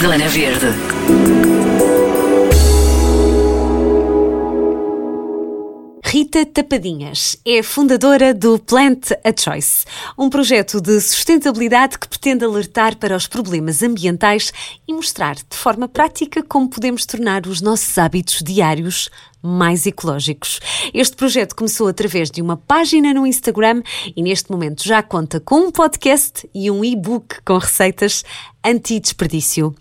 Zona Verde. Rita Tapadinhas é fundadora do Plant a Choice, um projeto de sustentabilidade que pretende alertar para os problemas ambientais e mostrar de forma prática como podemos tornar os nossos hábitos diários mais ecológicos. Este projeto começou através de uma página no Instagram e neste momento já conta com um podcast e um e-book com receitas anti-desperdício.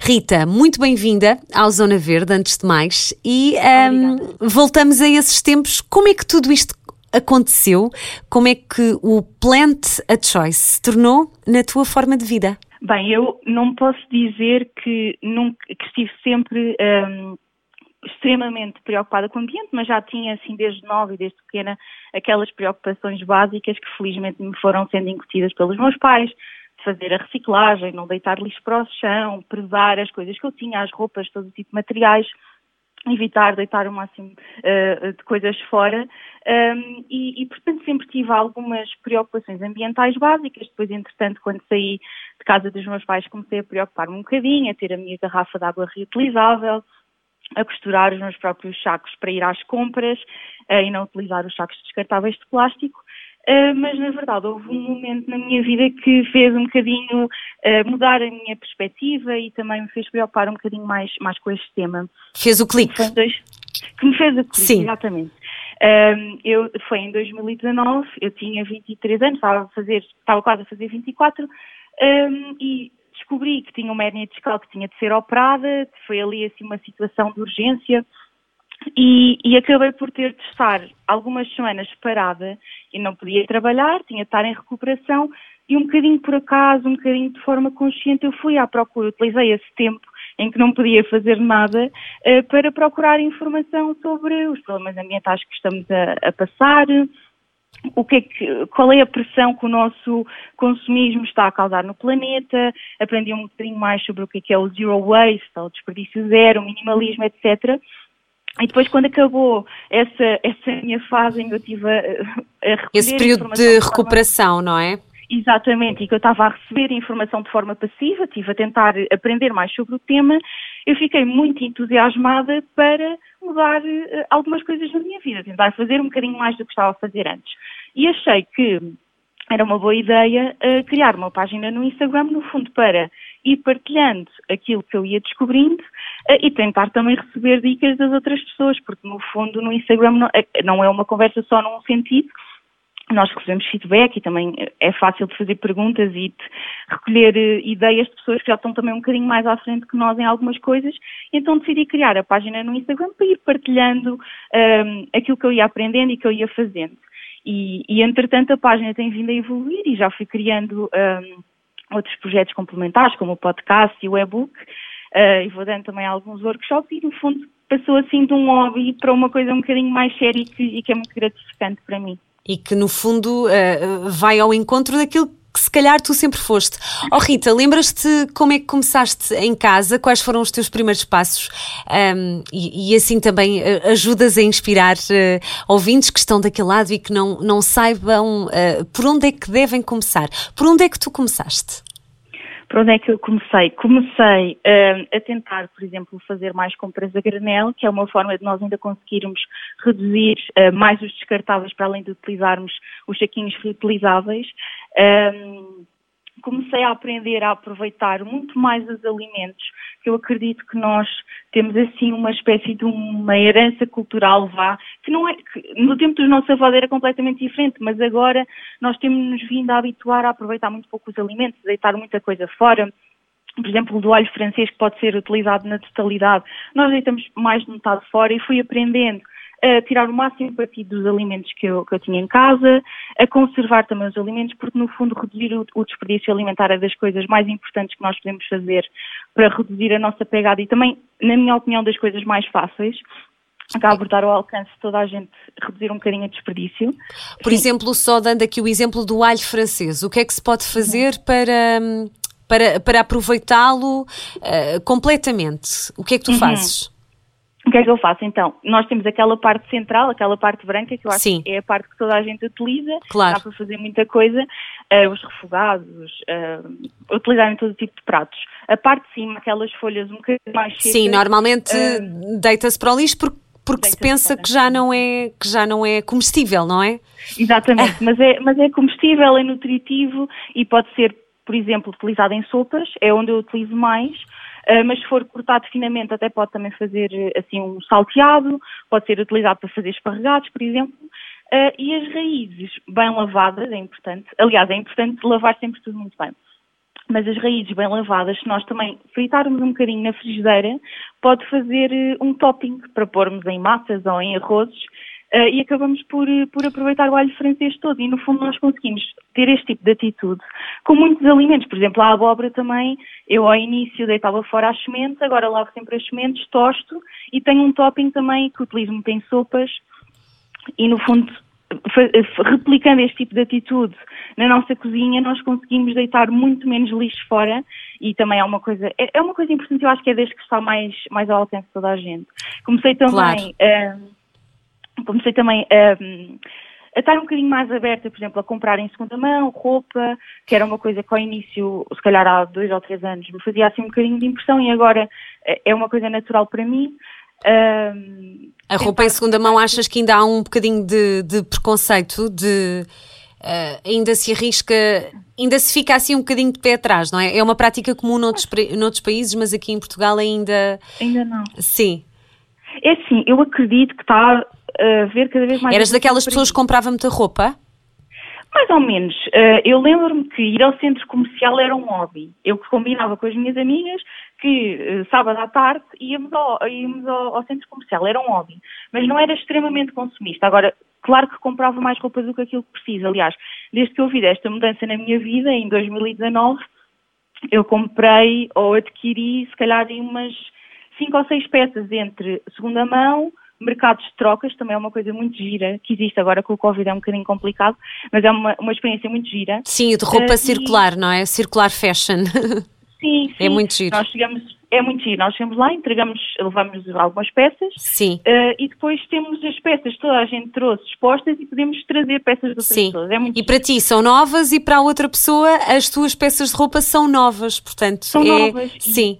Rita, muito bem-vinda ao Zona Verde, antes de mais, e um, voltamos a esses tempos. Como é que tudo isto aconteceu? Como é que o Plant a Choice se tornou na tua forma de vida? Bem, eu não posso dizer que, nunca, que estive sempre um, extremamente preocupada com o ambiente, mas já tinha, assim, desde nova e desde pequena, aquelas preocupações básicas que felizmente me foram sendo incutidas pelos meus pais, fazer a reciclagem, não deitar lixo para o chão, prezar as coisas que eu tinha, as roupas, todo tipo de materiais, evitar deitar o máximo uh, de coisas fora um, e, e, portanto sempre tive algumas preocupações ambientais básicas, depois entretanto quando saí de casa dos meus pais comecei a preocupar-me um bocadinho, a ter a minha garrafa de água reutilizável, a costurar os meus próprios sacos para ir às compras uh, e não utilizar os sacos descartáveis de plástico. Uh, mas na verdade houve um momento na minha vida que fez um bocadinho uh, mudar a minha perspectiva e também me fez preocupar um bocadinho mais, mais com este tema. Fez o clique. Que me fez o clique, Sim. exatamente. Um, eu, foi em 2019, eu tinha 23 anos, estava, a fazer, estava quase a fazer 24, um, e descobri que tinha uma hernia discal que tinha de ser operada, foi ali assim uma situação de urgência e, e, acabei por ter de estar algumas semanas parada e não podia trabalhar, tinha de estar em recuperação e um bocadinho por acaso, um bocadinho de forma consciente, eu fui à procura, utilizei esse tempo em que não podia fazer nada uh, para procurar informação sobre os problemas ambientais que estamos a, a passar, o que é que, qual é a pressão que o nosso consumismo está a causar no planeta, aprendi um bocadinho mais sobre o que é, que é o zero waste, o desperdício zero, o minimalismo, etc. E depois, quando acabou essa, essa minha fase em que eu tive a, a Esse período de recuperação, não é? Exatamente, e que eu estava a receber informação de forma passiva, estive a tentar aprender mais sobre o tema, eu fiquei muito entusiasmada para mudar uh, algumas coisas na minha vida, tentar fazer um bocadinho mais do que estava a fazer antes. E achei que era uma boa ideia uh, criar uma página no Instagram, no fundo, para ir partilhando aquilo que eu ia descobrindo uh, e tentar também receber dicas das outras pessoas, porque no fundo no Instagram não, não é uma conversa só num sentido, nós recebemos feedback e também é fácil de fazer perguntas e de recolher eh, ideias de pessoas que já estão também um bocadinho mais à frente que nós em algumas coisas. Então decidi criar a página no Instagram para ir partilhando um, ehm, aquilo que eu ia aprendendo e que eu ia fazendo. E, e entretanto a página tem vindo a evoluir e já fui criando um, ehm, outros projetos complementares, como o podcast e o e-book, uh, e vou dando também alguns workshops e no fundo passou assim de um hobby para uma coisa um bocadinho mais séria e que, e que é muito gratificante para mim. E que no fundo uh, vai ao encontro daquilo que se calhar tu sempre foste. Oh Rita, lembras-te como é que começaste em casa? Quais foram os teus primeiros passos? Um, e, e, assim também uh, ajudas a inspirar uh, ouvintes que estão daquele lado e que não, não saibam uh, por onde é que devem começar. Por onde é que tu começaste? Por onde é que eu comecei? Comecei uh, a tentar, por exemplo, fazer mais compras a granel, que é uma forma de nós ainda conseguirmos reduzir uh, mais os descartáveis para além de utilizarmos os saquinhos reutilizáveis. Um, comecei a aprender a aproveitar muito mais os alimentos, eu acredito que nós temos assim uma espécie de uma herança cultural, vá, que não é, que no tempo dos nossos avós era completamente diferente, mas agora nós temos-nos vindo a habituar a aproveitar muito pouco os alimentos, deitar muita coisa fora, por exemplo, do alho francês que pode ser utilizado na totalidade, nós deitamos mais de metade fora e fui aprendendo a tirar o máximo partido dos alimentos que eu, que eu tinha em casa, a conservar também os alimentos, porque no fundo reduzir o, o desperdício alimentar é das coisas mais importantes que nós podemos fazer para reduzir a nossa pegada e também, na minha opinião, das coisas mais fáceis acaba por dar ao alcance de toda a gente reduzir um bocadinho o desperdício. Por Sim. exemplo, só dando aqui o exemplo do alho francês, o que é que se pode fazer para, para, para aproveitá-lo uh, completamente? O que é que tu uhum. fazes? O que é que eu faço então? Nós temos aquela parte central, aquela parte branca, que eu acho Sim. que é a parte que toda a gente utiliza, claro. dá para fazer muita coisa, uh, os refogados, uh, utilizarem todo tipo de pratos. A parte de cima, aquelas folhas um bocadinho mais secas. Sim, normalmente uh, deita-se para o lixo porque porque se pensa que já não é que já não é comestível, não é? Exatamente, mas é mas é comestível, é nutritivo e pode ser, por exemplo, utilizado em sopas, é onde eu utilizo mais. Uh, mas se for cortado finamente até pode também fazer assim um salteado, pode ser utilizado para fazer esparregados, por exemplo. Uh, e as raízes bem lavadas é importante. Aliás, é importante lavar sempre tudo muito bem. Mas as raízes bem lavadas, se nós também fritarmos um bocadinho na frigideira, pode fazer uh, um topping para pormos em massas ou em arrozes Uh, e acabamos por, por aproveitar o alho francês todo. E, no fundo, nós conseguimos ter este tipo de atitude com muitos alimentos. Por exemplo, a abóbora também, eu ao início deitava fora as sementes, agora lavo sempre as sementes, tosto e tenho um topping também que utilizo muito em sopas. E, no fundo, replicando este tipo de atitude na nossa cozinha, nós conseguimos deitar muito menos lixo fora e também é uma coisa, é, é uma coisa importante, eu acho que é desde que está mais, mais ao alcance de toda a gente. Comecei também... Claro. Uh, comecei também a, a estar um bocadinho mais aberta, por exemplo, a comprar em segunda mão roupa, que era uma coisa que ao início, se calhar há dois ou três anos, me fazia assim um bocadinho de impressão e agora é, é uma coisa natural para mim. a roupa em segunda mão achas que ainda há um bocadinho de, de preconceito, de uh, ainda se arrisca, ainda se fica assim um bocadinho de pé atrás, não é? É uma prática comum noutros, noutros países, mas aqui em Portugal ainda. Ainda não. Sim. É sim, eu acredito que está ver cada vez mais. Eras daquelas pessoas que compravam muita roupa? Mais ou menos. Uh, eu lembro-me que ir ao centro comercial era um hobby. Eu combinava com as minhas amigas que uh, sábado à tarde íamos, ao, íamos ao, ao, centro comercial. Era um hobby. Mas não era extremamente consumista. Agora, claro que comprava mais roupa do que aquilo que preciso. Aliás, desde que eu vi esta mudança na minha vida, em 2019, eu comprei ou adquiri, se calhar, umas cinco ou seis peças entre segunda mão, mercados de trocas, também é uma coisa muito gira, que existe agora com o Covid é um bocadinho complicado, mas é uma, uma experiência muito gira. Sim, de roupa uh, circular, e... não é? Circular fashion. Sim, é sim. É muito giro. Nós chegamos, é muito giro. Nós chegamos lá, entregamos, levamos algumas peças. Sim. Uh, e depois temos as peças, toda a gente trouxe expostas e podemos trazer peças de outras Sim. pessoas. É muito e para ti são novas e para a outra pessoa as tuas peças de roupa são novas, portanto. São é... novas. Sim.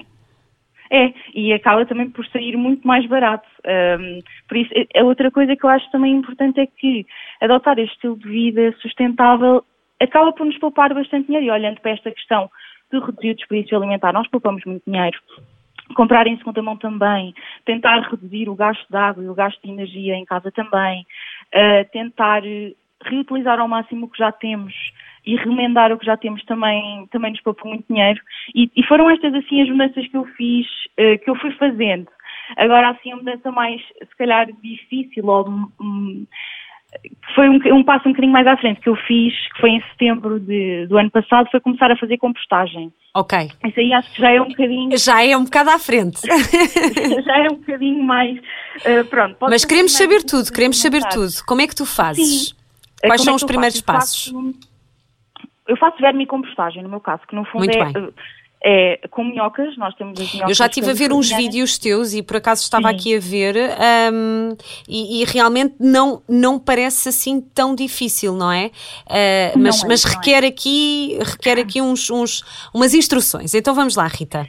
É, e acaba também por sair muito mais barato. Um, por isso, a outra coisa que eu acho também importante é que adotar este estilo de vida sustentável acaba por nos poupar bastante dinheiro. E olhando para esta questão de reduzir o desperdício alimentar, nós poupamos muito dinheiro. Comprar em segunda mão também, tentar reduzir o gasto de água e o gasto de energia em casa também, uh, tentar reutilizar ao máximo o que já temos e remendar o que já temos também, também nos poupou muito dinheiro. E, e, foram estas assim as mudanças que eu fiz, uh, que eu fui fazendo. Agora assim a mudança mais, se calhar, difícil ou um, foi um, um, passo um bocadinho mais à frente que eu fiz, que foi em setembro de, do ano passado, foi começar a fazer compostagem. Ok. Isso aí acho que já é um bocadinho. Já é um bocado à frente. já é um bocadinho mais. Uh, pronto. Mas queremos saber tudo, queremos saber tudo. Como é que tu fazes? Sim. Quais Como são é os primeiros faço? passos? Faço, eu faço vermicompostagem, no meu caso, que no fundo Muito é, bem. é com minhocas, nós temos as minhocas. Eu já estive a ver uns vídeos teus e por acaso estava Sim. aqui a ver um, e, e, realmente não, não parece assim tão difícil, não é? Uh, mas não é, mas requer, é. aqui, requer aqui uns, uns, umas instruções. Então vamos lá, Rita.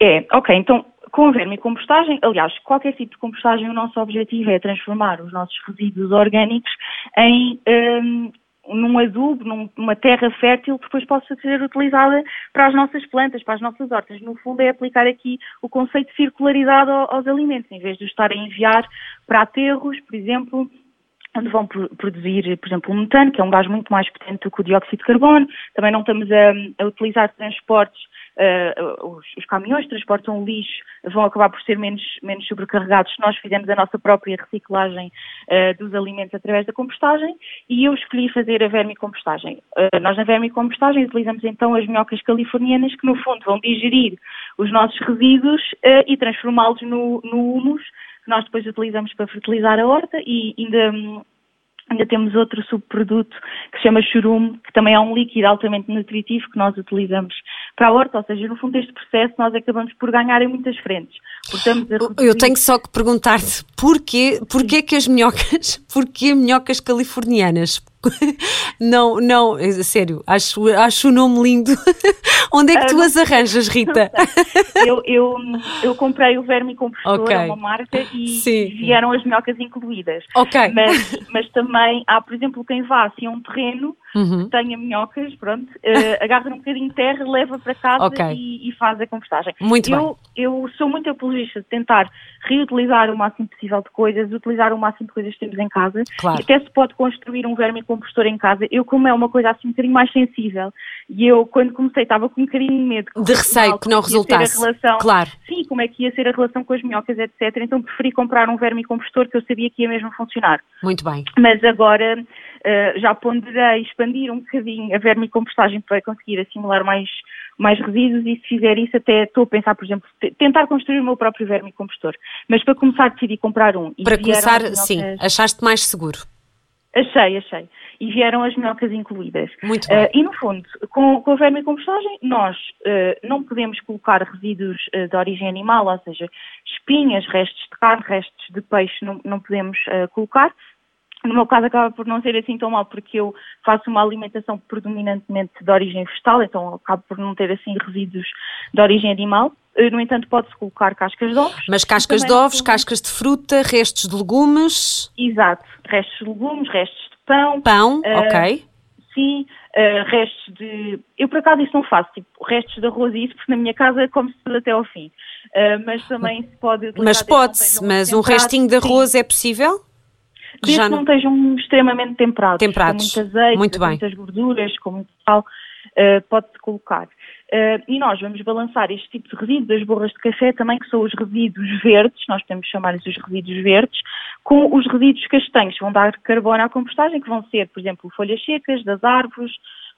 É, ok, então com a vermicompostagem, aliás, qualquer tipo de compostagem, o nosso objetivo é transformar os nossos resíduos orgânicos em um, num adubo, numa terra fértil que depois possa ser utilizada para as nossas plantas, para as nossas hortas. No fundo é aplicar aqui o conceito de circularidade aos alimentos, em vez de estar a enviar para aterros, por exemplo, onde vão produzir, por exemplo, o metano, que é um gás muito mais potente do que o dióxido de carbono. Também não estamos a, a utilizar transportes uh, os, os, caminhões que transportam lixo vão acabar por ser menos, menos sobrecarregados se nós fizermos a nossa própria reciclagem uh, dos alimentos através da compostagem e eu escolhi fazer a vermicompostagem. Uh, nós na vermicompostagem utilizamos então as minhocas californianas que no fundo vão digerir os nossos resíduos e transformá-los no, no humus que nós depois utilizamos para fertilizar a horta e ainda Ainda temos outro subproduto que se chama churume, que também é um líquido altamente nutritivo que nós utilizamos para a horta, ou seja, no fundo deste processo nós acabamos por ganhar em muitas frentes. Eu tenho só que perguntar-te porquê, porquê que as minhocas, porquê minhocas californianas? Não, não, é sério, acho, acho o nome lindo. Onde é que tu ah, as arranjas, Rita? Eu, eu, eu comprei o verme compostor, okay. uma marca, e Sim. vieram as minhocas incluídas. Ok. Mas, mas também há, por exemplo, quem vá assim a um terreno uhum. que tenha minhocas, pronto, uh, agarra um bocadinho de terra, leva para casa okay. e, e, faz a compostagem. Muito eu, bem. Eu sou muito apologista de tentar reutilizar o máximo possível de coisas, utilizar o máximo de coisas que temos em casa. Claro. Até se pode construir um verme compostor em casa. Eu, como é uma coisa assim um bocadinho mais sensível, e eu, quando comecei, estava com um bocadinho de medo. De receio que não resultasse. Relação, claro. Sim, como é que ia ser a relação com as minhocas, etc. Então preferi comprar um verme compostor que eu sabia que ia mesmo funcionar. Muito bem. Mas agora uh, já ponderei expandir um bocadinho a vermicompostagem para conseguir assimilar mais, mais resíduos e se fizer isso até estou a pensar, por exemplo, tentar construir o meu próprio vermicompostor. Mas para começar decidi comprar um. para começar, sim, achaste mais seguro? Achei, achei. E vieram as minhocas incluídas. Muito bem. Uh, e no fundo, com, com a vermicompostagem, nós uh, não podemos colocar resíduos de origem animal, ou seja, espinhas, restos de carne, restos de peixe, não, não podemos colocar. No meu caso acaba por não ser assim tão mal porque eu faço uma alimentação predominantemente de origem vegetal, então acabo por não ter assim resíduos de origem animal. Eh, no entanto, pode-se colocar cascas de ovos. Mas cascas de ovos, cascas de fruta, restos de legumes? Exato, restos de legumes, restos de pão. Pão, uh, ok. Sim, uh, restos de... Eu por acaso isso não faço, tipo, restos de arroz e isso, porque na minha casa come-se tudo até ao fim. Uh, mas também se pode... Mas pode-se, mas um restinho de arroz sim. é possível? Desde que não... não estejam extremamente temperados. Temperados. Com muito azeite, muito com muitas gorduras, com muito sal, uh, pode-se colocar. Uh, e nós vamos balançar este tipo de resíduos, das borras de café também, que são os resíduos verdes, nós podemos chamar-lhes os resíduos verdes, com os resíduos castanhos, vão dar carbono à compostagem, que vão ser, por exemplo, folhas secas das árvores,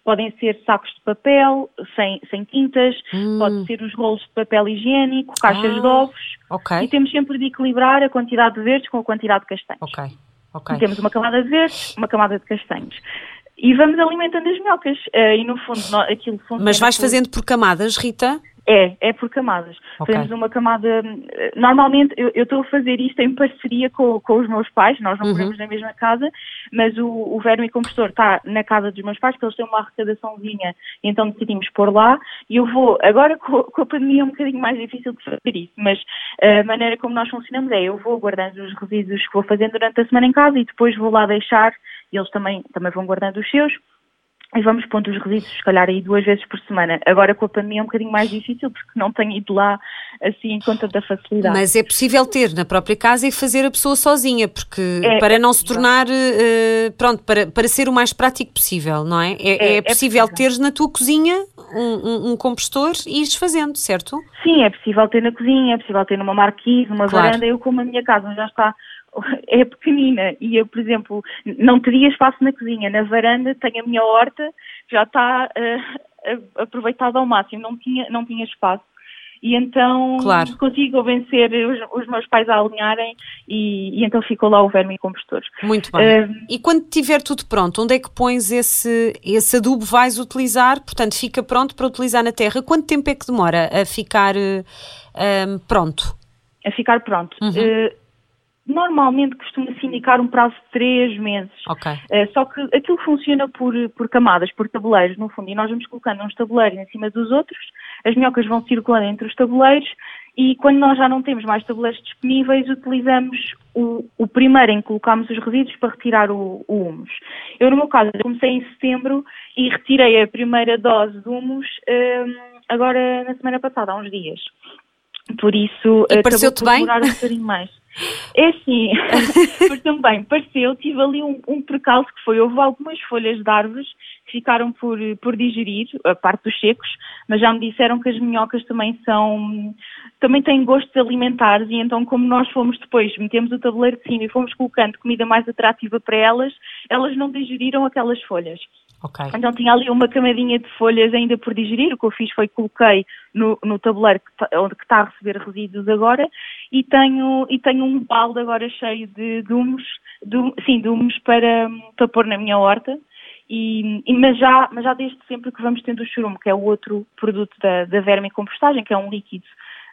podem ser sacos de papel sem, sem tintas, hum. pode ser os rolos de papel higiênico, caixas ah, de ovos. Okay. E temos sempre de equilibrar a quantidade de verdes com a quantidade de castanhos. Ok. Okay. Temos uma camada de verdes, uma camada de castanhos. E vamos alimentando as minhocas. Uh, e no fundo, aquilo funciona. Mas vais fazendo por camadas, Rita? É, é por camadas. Okay. Fazemos uma camada. Normalmente eu, estou a fazer isto em parceria com, com os meus pais, nós não uhum. moramos na mesma casa, mas o, o verme compostor está na casa dos meus pais, porque eles têm uma arrecadaçãozinha, então decidimos pôr lá. E eu vou, agora com, com, a pandemia é um bocadinho mais difícil de fazer isso, mas a maneira como nós funcionamos é: eu vou guardando os resíduos que vou fazendo durante a semana em casa e depois vou lá deixar, e eles também, também vão guardando os seus e vamos pondo os resíduos, se calhar, aí duas vezes por semana. Agora com a pandemia é um bocadinho mais difícil porque não tenho ido lá assim com tanta facilidade. Mas é possível ter na própria casa e fazer a pessoa sozinha, porque é, para não se tornar, uh, pronto, para, para ser o mais prático possível, não é? É, é, é possível, é teres na tua cozinha um, um, um, compostor e ires fazendo, certo? Sim, é possível ter na cozinha, é possível ter numa marquise, numa claro. varanda. Eu, como a minha casa já está é pequenina e eu, por exemplo, não teria espaço na cozinha. Na varanda tenho a minha horta, já está uh, aproveitada ao máximo, não tinha, não tinha espaço. E então claro. consigo vencer os, os, meus pais a alinharem e, e, então ficou lá o verme compostor. Muito bem. Uh, e quando tiver tudo pronto, onde é que pões esse, esse adubo vais utilizar? Portanto, fica pronto para utilizar na terra. Quanto tempo é que demora a ficar uh, pronto? A ficar pronto. Uhum. Uh, normalmente costuma-se indicar um prazo de três meses. Okay. Uh, só que aquilo funciona por, por camadas, por tabuleiros, no fundo, e nós vamos colocando uns tabuleiros em cima dos outros, as minhocas vão circulando entre os tabuleiros e quando nós já não temos mais tabuleiros disponíveis, utilizamos o, o primeiro em que colocamos os resíduos para retirar o, o humus. Eu, no meu caso, comecei em setembro e retirei a primeira dose de humus um, agora na semana passada, há uns dias. Por isso, e pareceu-te bem? um bocadinho mais. É assim, mas também pareceu, tive ali um, um percalço que foi, houve algumas folhas de árvores que ficaram por, por digerir, a parte dos secos, mas já me disseram que as minhocas também são, também têm gostos alimentares e então como nós fomos depois, metemos o tabuleiro de cima e fomos colocando comida mais atrativa para elas, elas não digeriram aquelas folhas. Okay. Então tinha ali uma camadinha de folhas ainda por digerir. O que eu fiz foi coloquei no, no tabuleiro que tá, onde está a receber resíduos agora e tenho, e tenho um balde agora cheio de, de de, sim, de para, para pôr na minha horta E, e, mas, já, mas já desde sempre que vamos tendo o churume, que é o outro produto da, da vermicompostagem, que é um líquido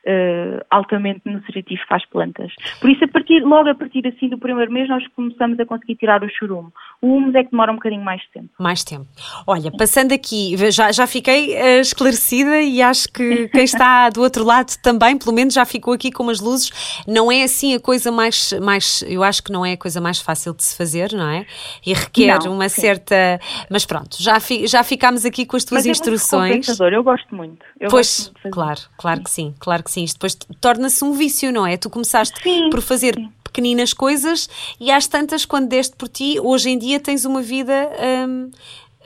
uh, altamente nutritivo para as plantas. Por isso, a partir, logo a partir assim do primeiro mês, nós começamos a conseguir tirar o churume. O humus é que demora um bocadinho mais tempo. Mais tempo. Olha, passando aqui, já, já fiquei uh, esclarecida e acho que quem está do outro lado também, pelo menos já ficou aqui com umas luzes. Não é assim a coisa mais, mais eu acho que não é a coisa mais fácil de se fazer, não é? E requer não, uma sim. certa. Mas pronto, já, fi, já ficámos aqui com as tuas Mas instruções. É eu gosto muito. Eu pois, gosto muito claro, claro que sim, claro que sim. Isto depois torna-se um vício, não é? Tu começaste sim, por fazer sim. pequeninas coisas e às tantas, quando deste por ti, hoje em dia tens uma vida. Hum,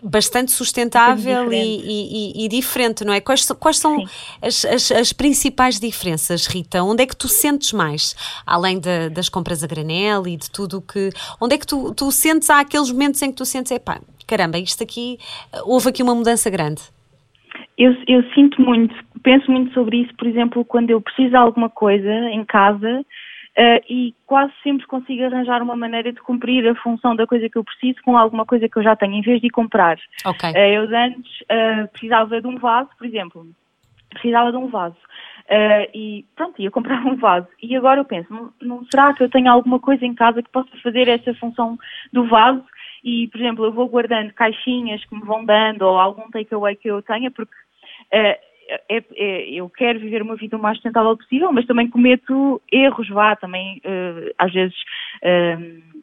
bastante sustentável e, e, e, diferente, não é? Quais, quais são as, as, as, principais diferenças, Rita? Onde é que tu sentes mais? Além de, das compras a granel e de tudo o que. Onde é que tu, tu sentes? Há aqueles momentos em que tu sentes, epá, caramba, isto aqui. Houve aqui uma mudança grande. Eu, eu sinto muito penso muito sobre isso, por exemplo, quando eu preciso de alguma coisa em casa uh, e quase sempre consigo arranjar uma maneira de cumprir a função da coisa que eu preciso com alguma coisa que eu já tenho, em vez de ir comprar. Okay. Uh, eu antes uh, precisava de um vaso, por exemplo, precisava de um vaso. E pronto, ia comprar um vaso. E agora eu penso, não, não, será que eu tenho alguma coisa em casa que possa fazer essa função do vaso? E, por exemplo, eu vou guardando caixinhas que me vão dando ou algum takeaway que eu tenha, porque uh, é, é, eu quero viver uma vida o mais sustentável possível, mas também cometo erros, vá, também uh, às vezes uh,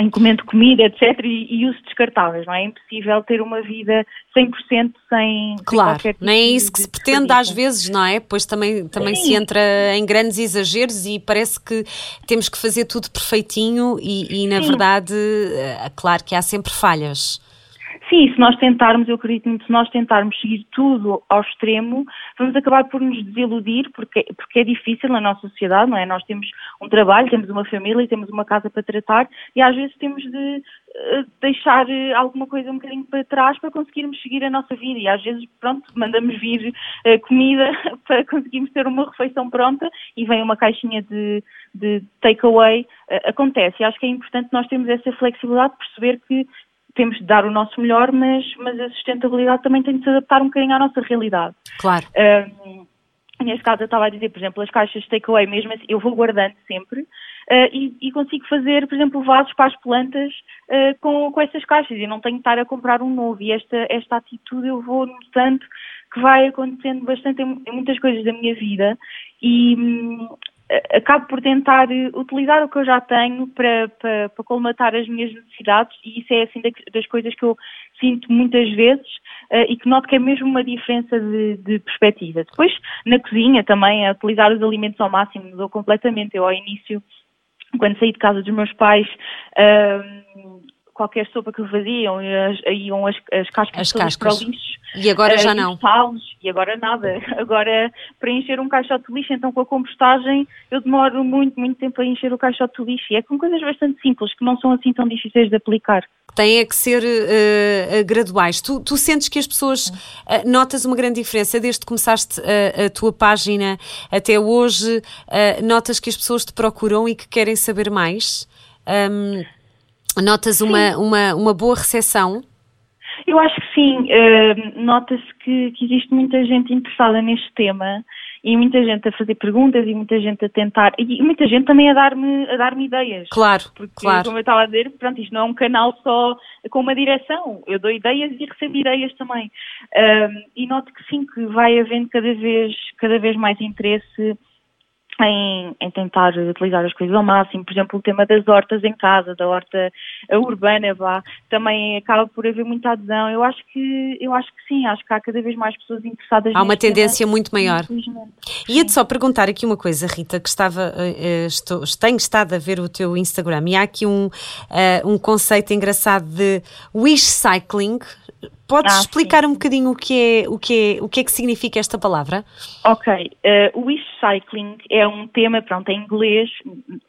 encomendo comida, etc. E, e uso descartáveis, não é? É impossível ter uma vida 100% sem, claro, sem tipo nem é isso que se pretende às vezes, não é? Pois também, também se entra em grandes exageros e parece que temos que fazer tudo perfeitinho e, e na Sim. verdade, é claro que há sempre falhas. Sim, se nós tentarmos, eu acredito muito, se nós tentarmos seguir tudo ao extremo, vamos acabar por nos desiludir, porque, porque é difícil na nossa sociedade, não é? Nós temos um trabalho, temos uma família, temos uma casa para tratar e às vezes temos de uh, deixar eh, alguma coisa um bocadinho para trás para conseguirmos seguir a nossa vida e às vezes, pronto, mandamos vir uh, comida para conseguirmos ter uma refeição pronta e vem uma caixinha de, de takeaway, acontece. E acho que é importante nós termos essa flexibilidade de perceber que temos de dar o nosso melhor, mas, mas a sustentabilidade também tem de se adaptar um bocadinho à nossa realidade. Claro. Um, neste caso, eu estava a dizer, por exemplo, as caixas de takeaway, mesmo assim, eu vou guardando sempre uh, e, e, consigo fazer, por exemplo, vasos para as plantas uh, com, com essas caixas e não tenho de estar a comprar um novo. E esta, esta atitude eu vou notando que vai acontecendo bastante em, em muitas coisas da minha vida e, hum, acabo por tentar utilizar o que eu já tenho para, para, para colmatar as minhas necessidades e isso é assim das coisas que eu sinto muitas vezes uh, e que noto que é mesmo uma diferença de, de, perspectiva. Depois, na cozinha também, a utilizar os alimentos ao máximo mudou completamente. Eu ao início, quando saí de casa dos meus pais, uh, qualquer sopa que faziam, iam as, as cascas as cascas. para o lixo. E agora uh, já não. E agora nada. Agora, para encher um caixote de lixo, então com a compostagem, eu demoro muito, muito tempo a encher o caixote de lixo. E é com coisas bastante simples, que não são assim tão difíceis de aplicar. Têm que ser uh, graduais. Tu, tu, sentes que as pessoas, uh, notas uma grande diferença desde que começaste a, a tua página até hoje, notas que as pessoas te procuram e que querem saber mais? Um, Notas uma, uma, uma boa recepção? Eu acho que sim. Uh, Nota-se que, que, existe muita gente interessada neste tema e muita gente a fazer perguntas e muita gente a tentar e muita gente também a dar-me a dar-me ideias. Claro, porque claro. como eu estava a dizer, pronto, isto não é um canal só com uma direção. Eu dou ideias e recebo ideias também. Uh, e noto que sim, que vai havendo cada vez cada vez mais interesse em, em, tentar utilizar as coisas ao máximo. Por exemplo, o tema das hortas em casa, da horta urbana, vá, também acaba por haver muita adesão. Eu acho que, eu acho que sim, acho que há cada vez mais pessoas interessadas. Há uma tendência tema, muito maior. Ia-te só perguntar aqui uma coisa, Rita, que estava, uh, estou, tenho estado a ver o teu Instagram e há aqui um, uh, um conceito engraçado de wish cycling. Podes ah, explicar sim. um bocadinho o que, é, o, que é, o que é que significa esta palavra? Ok. Uh, o recycling é um tema, pronto, em inglês.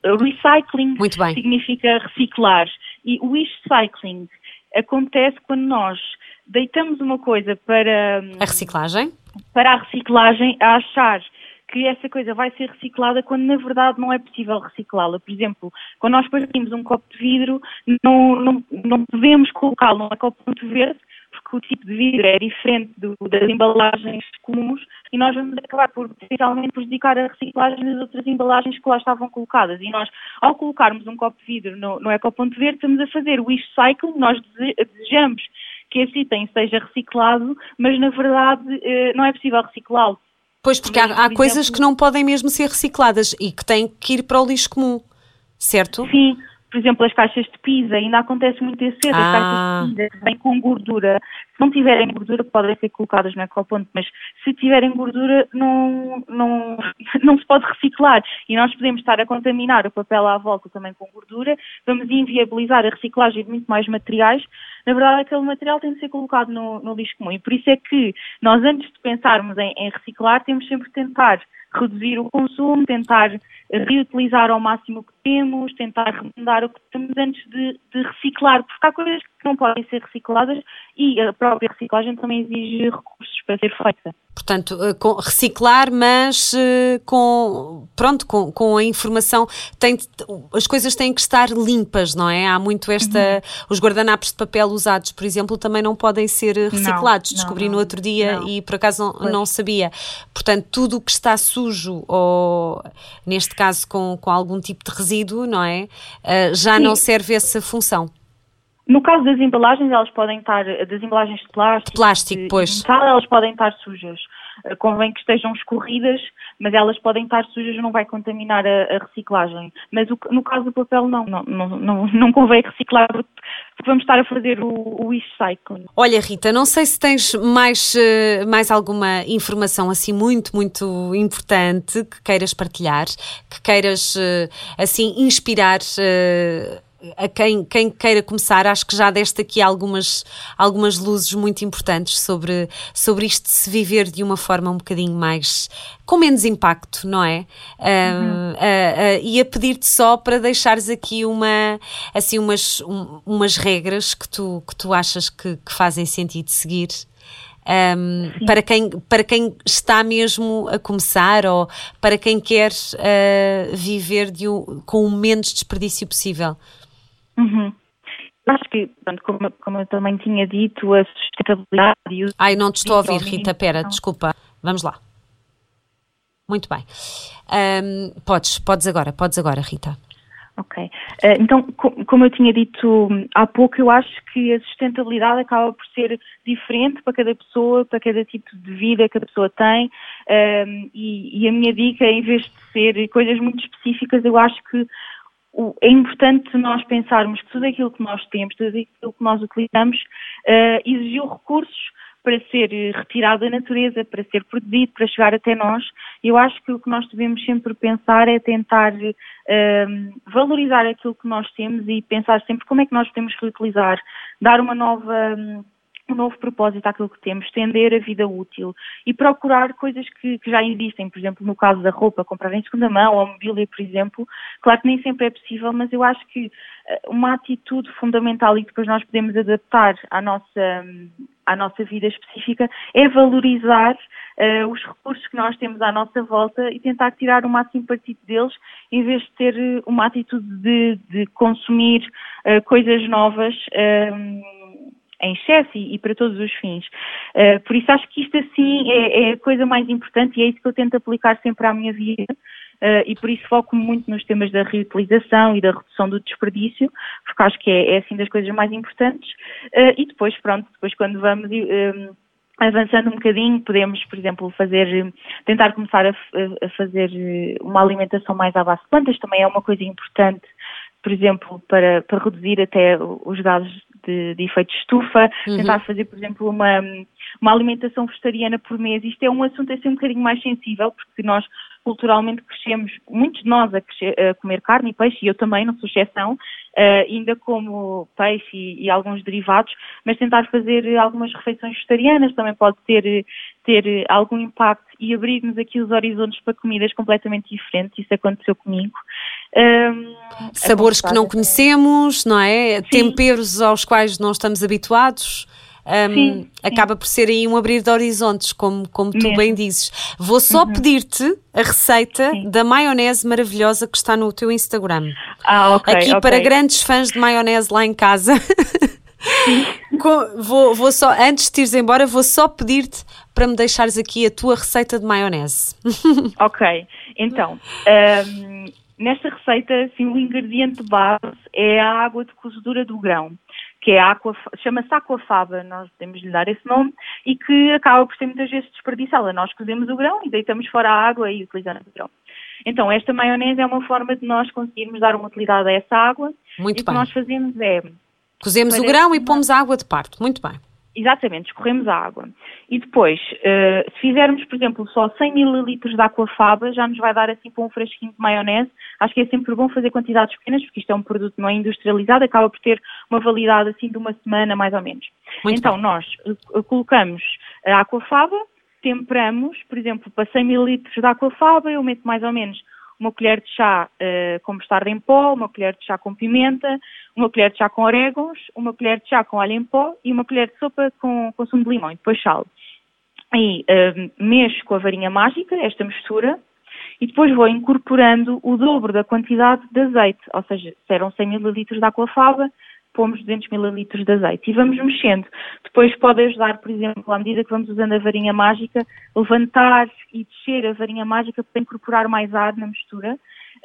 Recycling significa reciclar. E o recycling acontece quando nós deitamos uma coisa para... A reciclagem? Para a reciclagem, a achar que essa coisa vai ser reciclada quando na verdade não é possível reciclá-la. Por exemplo, quando nós partimos um copo de vidro, não, não, não podemos colocá-lo num copo muito verde porque o tipo de vidro é diferente do, das embalagens comuns e nós vamos acabar por potencialmente prejudicar a reciclagem das outras embalagens que lá estavam colocadas. E nós, ao colocarmos um copo de vidro no, no Ecoponto Verde, estamos a fazer o wish cycle, nós desejamos que esse item seja reciclado, mas na verdade eh, não é possível reciclá-lo. Pois, porque há, há coisas que não podem mesmo ser recicladas e que têm que ir para o lixo comum, certo? Sim, por exemplo, as caixas de pizza, ainda acontece muito esse cedo, ah. as caixas de pizza vêm com gordura. Se não tiverem gordura, podem ser colocadas no ecoponto, mas se tiverem gordura, não, não, não se pode reciclar. E nós podemos estar a contaminar o papel à volta também com gordura, vamos inviabilizar a reciclagem de muito mais materiais. Na verdade, aquele material tem de ser colocado no, no lixo comum. E por isso é que nós, antes de pensarmos em, em reciclar, temos sempre de tentar reduzir o consumo, tentar reutilizar ao máximo o que temos, tentar remendar o que temos antes de, de, reciclar, porque há coisas que não podem ser recicladas e a própria reciclagem também exige recursos para ser feita. Portanto, eh, com, reciclar, mas eh, com, pronto, com, com a informação, tem, as coisas têm que estar limpas, não é? Há muito esta, uhum. os guardanapos de papel usados, por exemplo, também não podem ser reciclados, não, descobri não, no outro dia não. e por acaso não, não sabia. Portanto, tudo o que está sujo, ou neste caso com, com algum tipo de resíduo, não é? Já Sim. não serve essa função. No caso das embalagens, elas podem estar, das embalagens de plástico, de plástico de, pois. Metal, elas podem estar sujas. Eh, convém que estejam escorridas, mas elas podem estar sujas, não vai contaminar a, a reciclagem. Mas o, no caso do papel, não, não, não, não, convém reciclar porque vamos estar a fazer o, o e-cycling. Olha, Rita, não sei se tens mais, eh, mais alguma informação assim muito, muito importante que queiras partilhar, que queiras eh, assim inspirar a quem, quem queira começar, acho que já deste aqui algumas, algumas luzes muito importantes sobre, sobre isto de se viver de uma forma um bocadinho mais com menos impacto, não é? Uhum. Uh, uh, uh, e a pedir-te só para deixares aqui uma, assim, umas, um, umas regras que tu, que tu achas que, que fazem sentido seguir. Um, para, quem, para quem está mesmo a começar ou para quem quer uh, viver de um, com o menos desperdício possível. Uhum. Acho que, pronto, como, como, eu também tinha dito, a sustentabilidade e o. Ai, não te estou a ouvir, Rita, pera, desculpa. Vamos lá. Muito bem. Um, podes, podes agora, podes agora, Rita. Ok. Uh, então, como eu tinha dito há pouco, eu acho que a sustentabilidade acaba por ser diferente para cada pessoa, para cada tipo de vida que a pessoa tem. E, a minha dica, em vez de ser coisas muito específicas, eu acho que é importante nós pensarmos que tudo aquilo que nós temos, tudo aquilo que nós utilizamos, uh, exigiu recursos para ser retirado da natureza, para ser produzido, para chegar até nós. Eu acho que o que nós devemos sempre pensar é tentar uh, valorizar aquilo que nós temos e pensar sempre como é que nós podemos reutilizar, dar uma nova. Um, um novo propósito àquilo que temos, estender a vida útil e procurar coisas que, que, já existem, por exemplo, no caso da roupa, comprar em segunda mão ou mobília, por exemplo. Claro que nem sempre é possível, mas eu acho que eh, uma atitude fundamental e que depois nós podemos adaptar à nossa, à nossa vida específica é valorizar uh, os recursos que nós temos à nossa volta e tentar tirar o máximo partido deles, em vez de ter uma atitude de, de consumir uh, coisas novas. Em excesso e, e, para todos os fins. Uh, por isso acho que isto assim é, é, a coisa mais importante e é isso que eu tento aplicar sempre à minha vida. Uh, e por isso foco muito nos temas da reutilização e da redução do desperdício, porque acho que é, é assim das coisas mais importantes. Uh, e depois, pronto, depois quando vamos avançando um bocadinho, podemos, por exemplo, fazer, tentar começar a, a, fazer uma alimentação mais à base de plantas, também é uma coisa importante, por exemplo, para, para reduzir até os gases de, de efeito de estufa, uhum. tentar fazer, por exemplo, uma, uma alimentação vegetariana por mês. Isto é um assunto assim um bocadinho mais sensível, porque nós culturalmente crescemos, muitos de nós a, crescer, a comer carne e peixe, e eu também, não sou exceção, uh, ainda como peixe e, e, alguns derivados, mas tentar fazer algumas refeições vegetarianas também pode ter, ter algum impacto e abrir-nos aqui os horizontes para comidas completamente diferentes, isso aconteceu comigo. Um, Sabores que não conhecemos, não é? Sim. Temperos aos quais não estamos habituados. um, acaba por ser aí um abrir de horizontes, como, como tu bem dizes. Vou só uhum. pedir-te a receita sim. da maionese maravilhosa que está no teu Instagram. Ah, ok. Aqui okay. para grandes fãs de maionese lá em casa. vou, vou só, antes de ires embora, vou só pedir-te para me deixares aqui a tua receita de maionese. ok, então, um, nesta receita, assim, o ingrediente base é a água de cozedura do grão, que é aqua, chama-se aquafaba, nós podemos lhe dar esse nome, e que acaba por ser muitas vezes desperdiçada. Nós cozemos o grão e deitamos fora a água e utilizamos o grão. Então, esta maionese é uma forma de nós conseguirmos dar uma utilidade a essa água. Muito e bem. o que nós fazemos é Cozemos o grão e pomos a água de parto. Muito bem. Exatamente, escorremos a água. E depois, uh, se fizermos, por exemplo, só 100 ml de aquafaba, já nos vai dar assim para um fresquinho de maionese. Acho que é sempre bom fazer quantidades pequenas, porque isto é um produto não é industrializado, acaba por ter uma validade assim de uma semana, mais ou menos. Muito então, bem. nós uh, colocamos a aquafaba, temperamos, por exemplo, para 100 ml de aquafaba, eu meto mais ou menos uma colher de chá uh, com mostarda em pó, uma colher de chá com pimenta, uma colher de chá com orégãos, uma colher de chá com alho em pó e uma colher de sopa com, com sumo de limão e depois sal. Aí uh, mexo com a varinha mágica esta mistura e depois vou incorporando o dobro da quantidade de azeite, ou seja, se eram 100 ml de aquafaba, pomos 200 ml de azeite e vamos mexendo. Depois pode ajudar, por exemplo, à medida que vamos usando a varinha mágica, levantar e descer a varinha mágica para incorporar mais ar na mistura.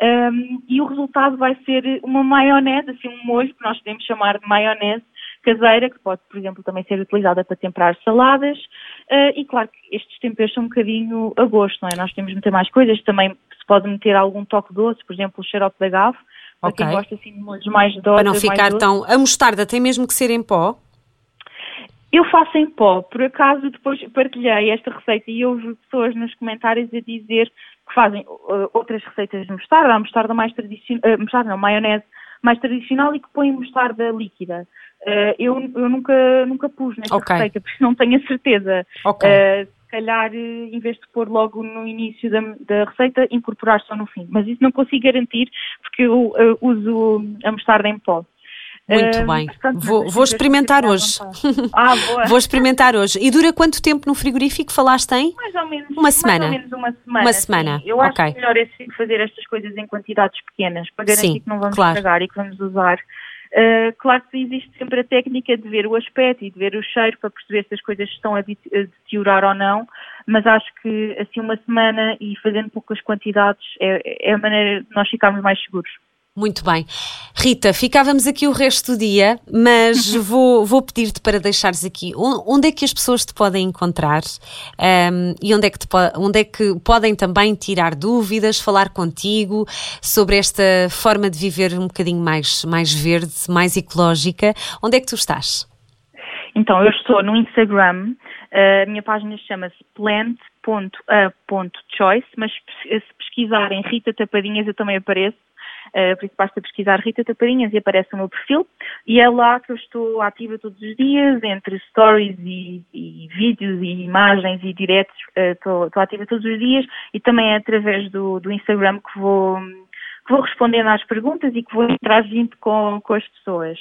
Um, e o resultado vai ser uma maionese, assim um molho que nós podemos chamar de maionese caseira, que pode, por exemplo, também ser utilizada para temperar saladas. Uh, e claro que estes temperos são um bocadinho a gosto, não é? Nós temos de meter mais coisas, também se pode meter algum toque doce, por exemplo, o xarope da agave, para okay. quem gosta assim de molhos mais doces. Para não ficar tão. A mostarda tem mesmo que ser em pó? Eu faço em pó. Por acaso, depois partilhei esta receita e houve pessoas nos comentários a dizer que fazem uh, outras receitas de mostarda, a mostarda mais tradicional, uh, mostarda não, maionese mais tradicional e que põem mostarda líquida. Uh, eu, eu nunca, nunca pus nesta okay. receita, porque não tenho a certeza. Okay. Calhar, eh, em vez de pôr logo no início da, da, receita, incorporar só no fim. Mas isso não consigo garantir porque eu, eu uso a mostarda em pó. Muito uh, bem. Portanto, vou, vou experimentar hoje. Ah, boa. vou experimentar hoje. E dura quanto tempo no frigorífico? Falaste em? Mais ou menos. Uma semana. Mais ou menos uma semana. Uma semana. Sim. Eu acho okay. que melhor é fazer estas coisas em quantidades pequenas para garantir sim, que não vamos claro. estragar e que vamos usar Uh, claro que existe sempre a técnica de ver o aspecto e de ver o cheiro para perceber se as coisas estão a deteriorar ou não, mas acho que assim uma semana e fazendo poucas quantidades é, é a maneira de nós ficarmos mais seguros. Muito bem. Rita, ficávamos aqui o resto do dia, mas vou, vou pedir-te para deixares aqui onde é que as pessoas te podem encontrar um, e onde é, que te, onde é que podem também tirar dúvidas, falar contigo sobre esta forma de viver um bocadinho mais, mais verde, mais ecológica. Onde é que tu estás? Então, eu estou no Instagram, a minha página chama-se plant.a.choice, mas se pesquisarem Rita Tapadinhas eu também apareço Uh, por isso basta pesquisar Rita Taparinhas e aparece o meu perfil. E é lá que eu estou ativa todos os dias, entre stories e, e vídeos e imagens e diretos, uh, estou, estou, ativa todos os dias e também é através do, do Instagram que vou que vou respondendo às perguntas e que vou interagindo com, com as pessoas.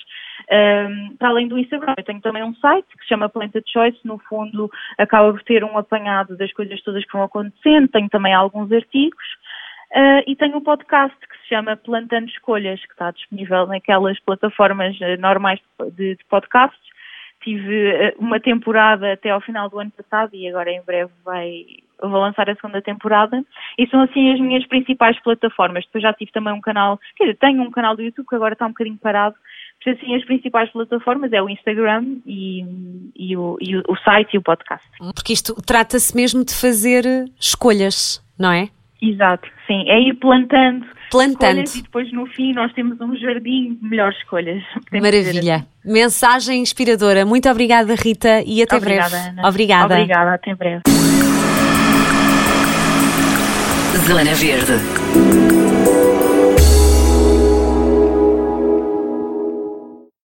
Um, para além do Instagram, eu tenho também um site que se chama Planta Choice, no fundo acaba por ter um apanhado das coisas todas que vão acontecendo, tenho também alguns artigos. Uh, e tenho um podcast chama Plantando Escolhas, que está disponível naquelas plataformas uh, normais de, de, podcasts. Tive uh, uma temporada até ao final do ano passado e agora em breve vai, vou lançar a segunda temporada. E são assim as minhas principais plataformas. Depois já tive também um canal, quer dizer, tenho um canal do YouTube que agora está um bocadinho parado. Mas assim as principais plataformas é o Instagram e, e, o, e o, o site e o podcast. Porque isto trata-se mesmo de fazer escolhas, não é? Exato, sim. É ir plantando, plantando. e depois no fim nós temos um jardim de melhores escolhas. Maravilha. Mensagem inspiradora. Muito obrigada, Rita, e até obrigada, breve. Ana. Obrigada. Obrigada, até breve. Zona Verde.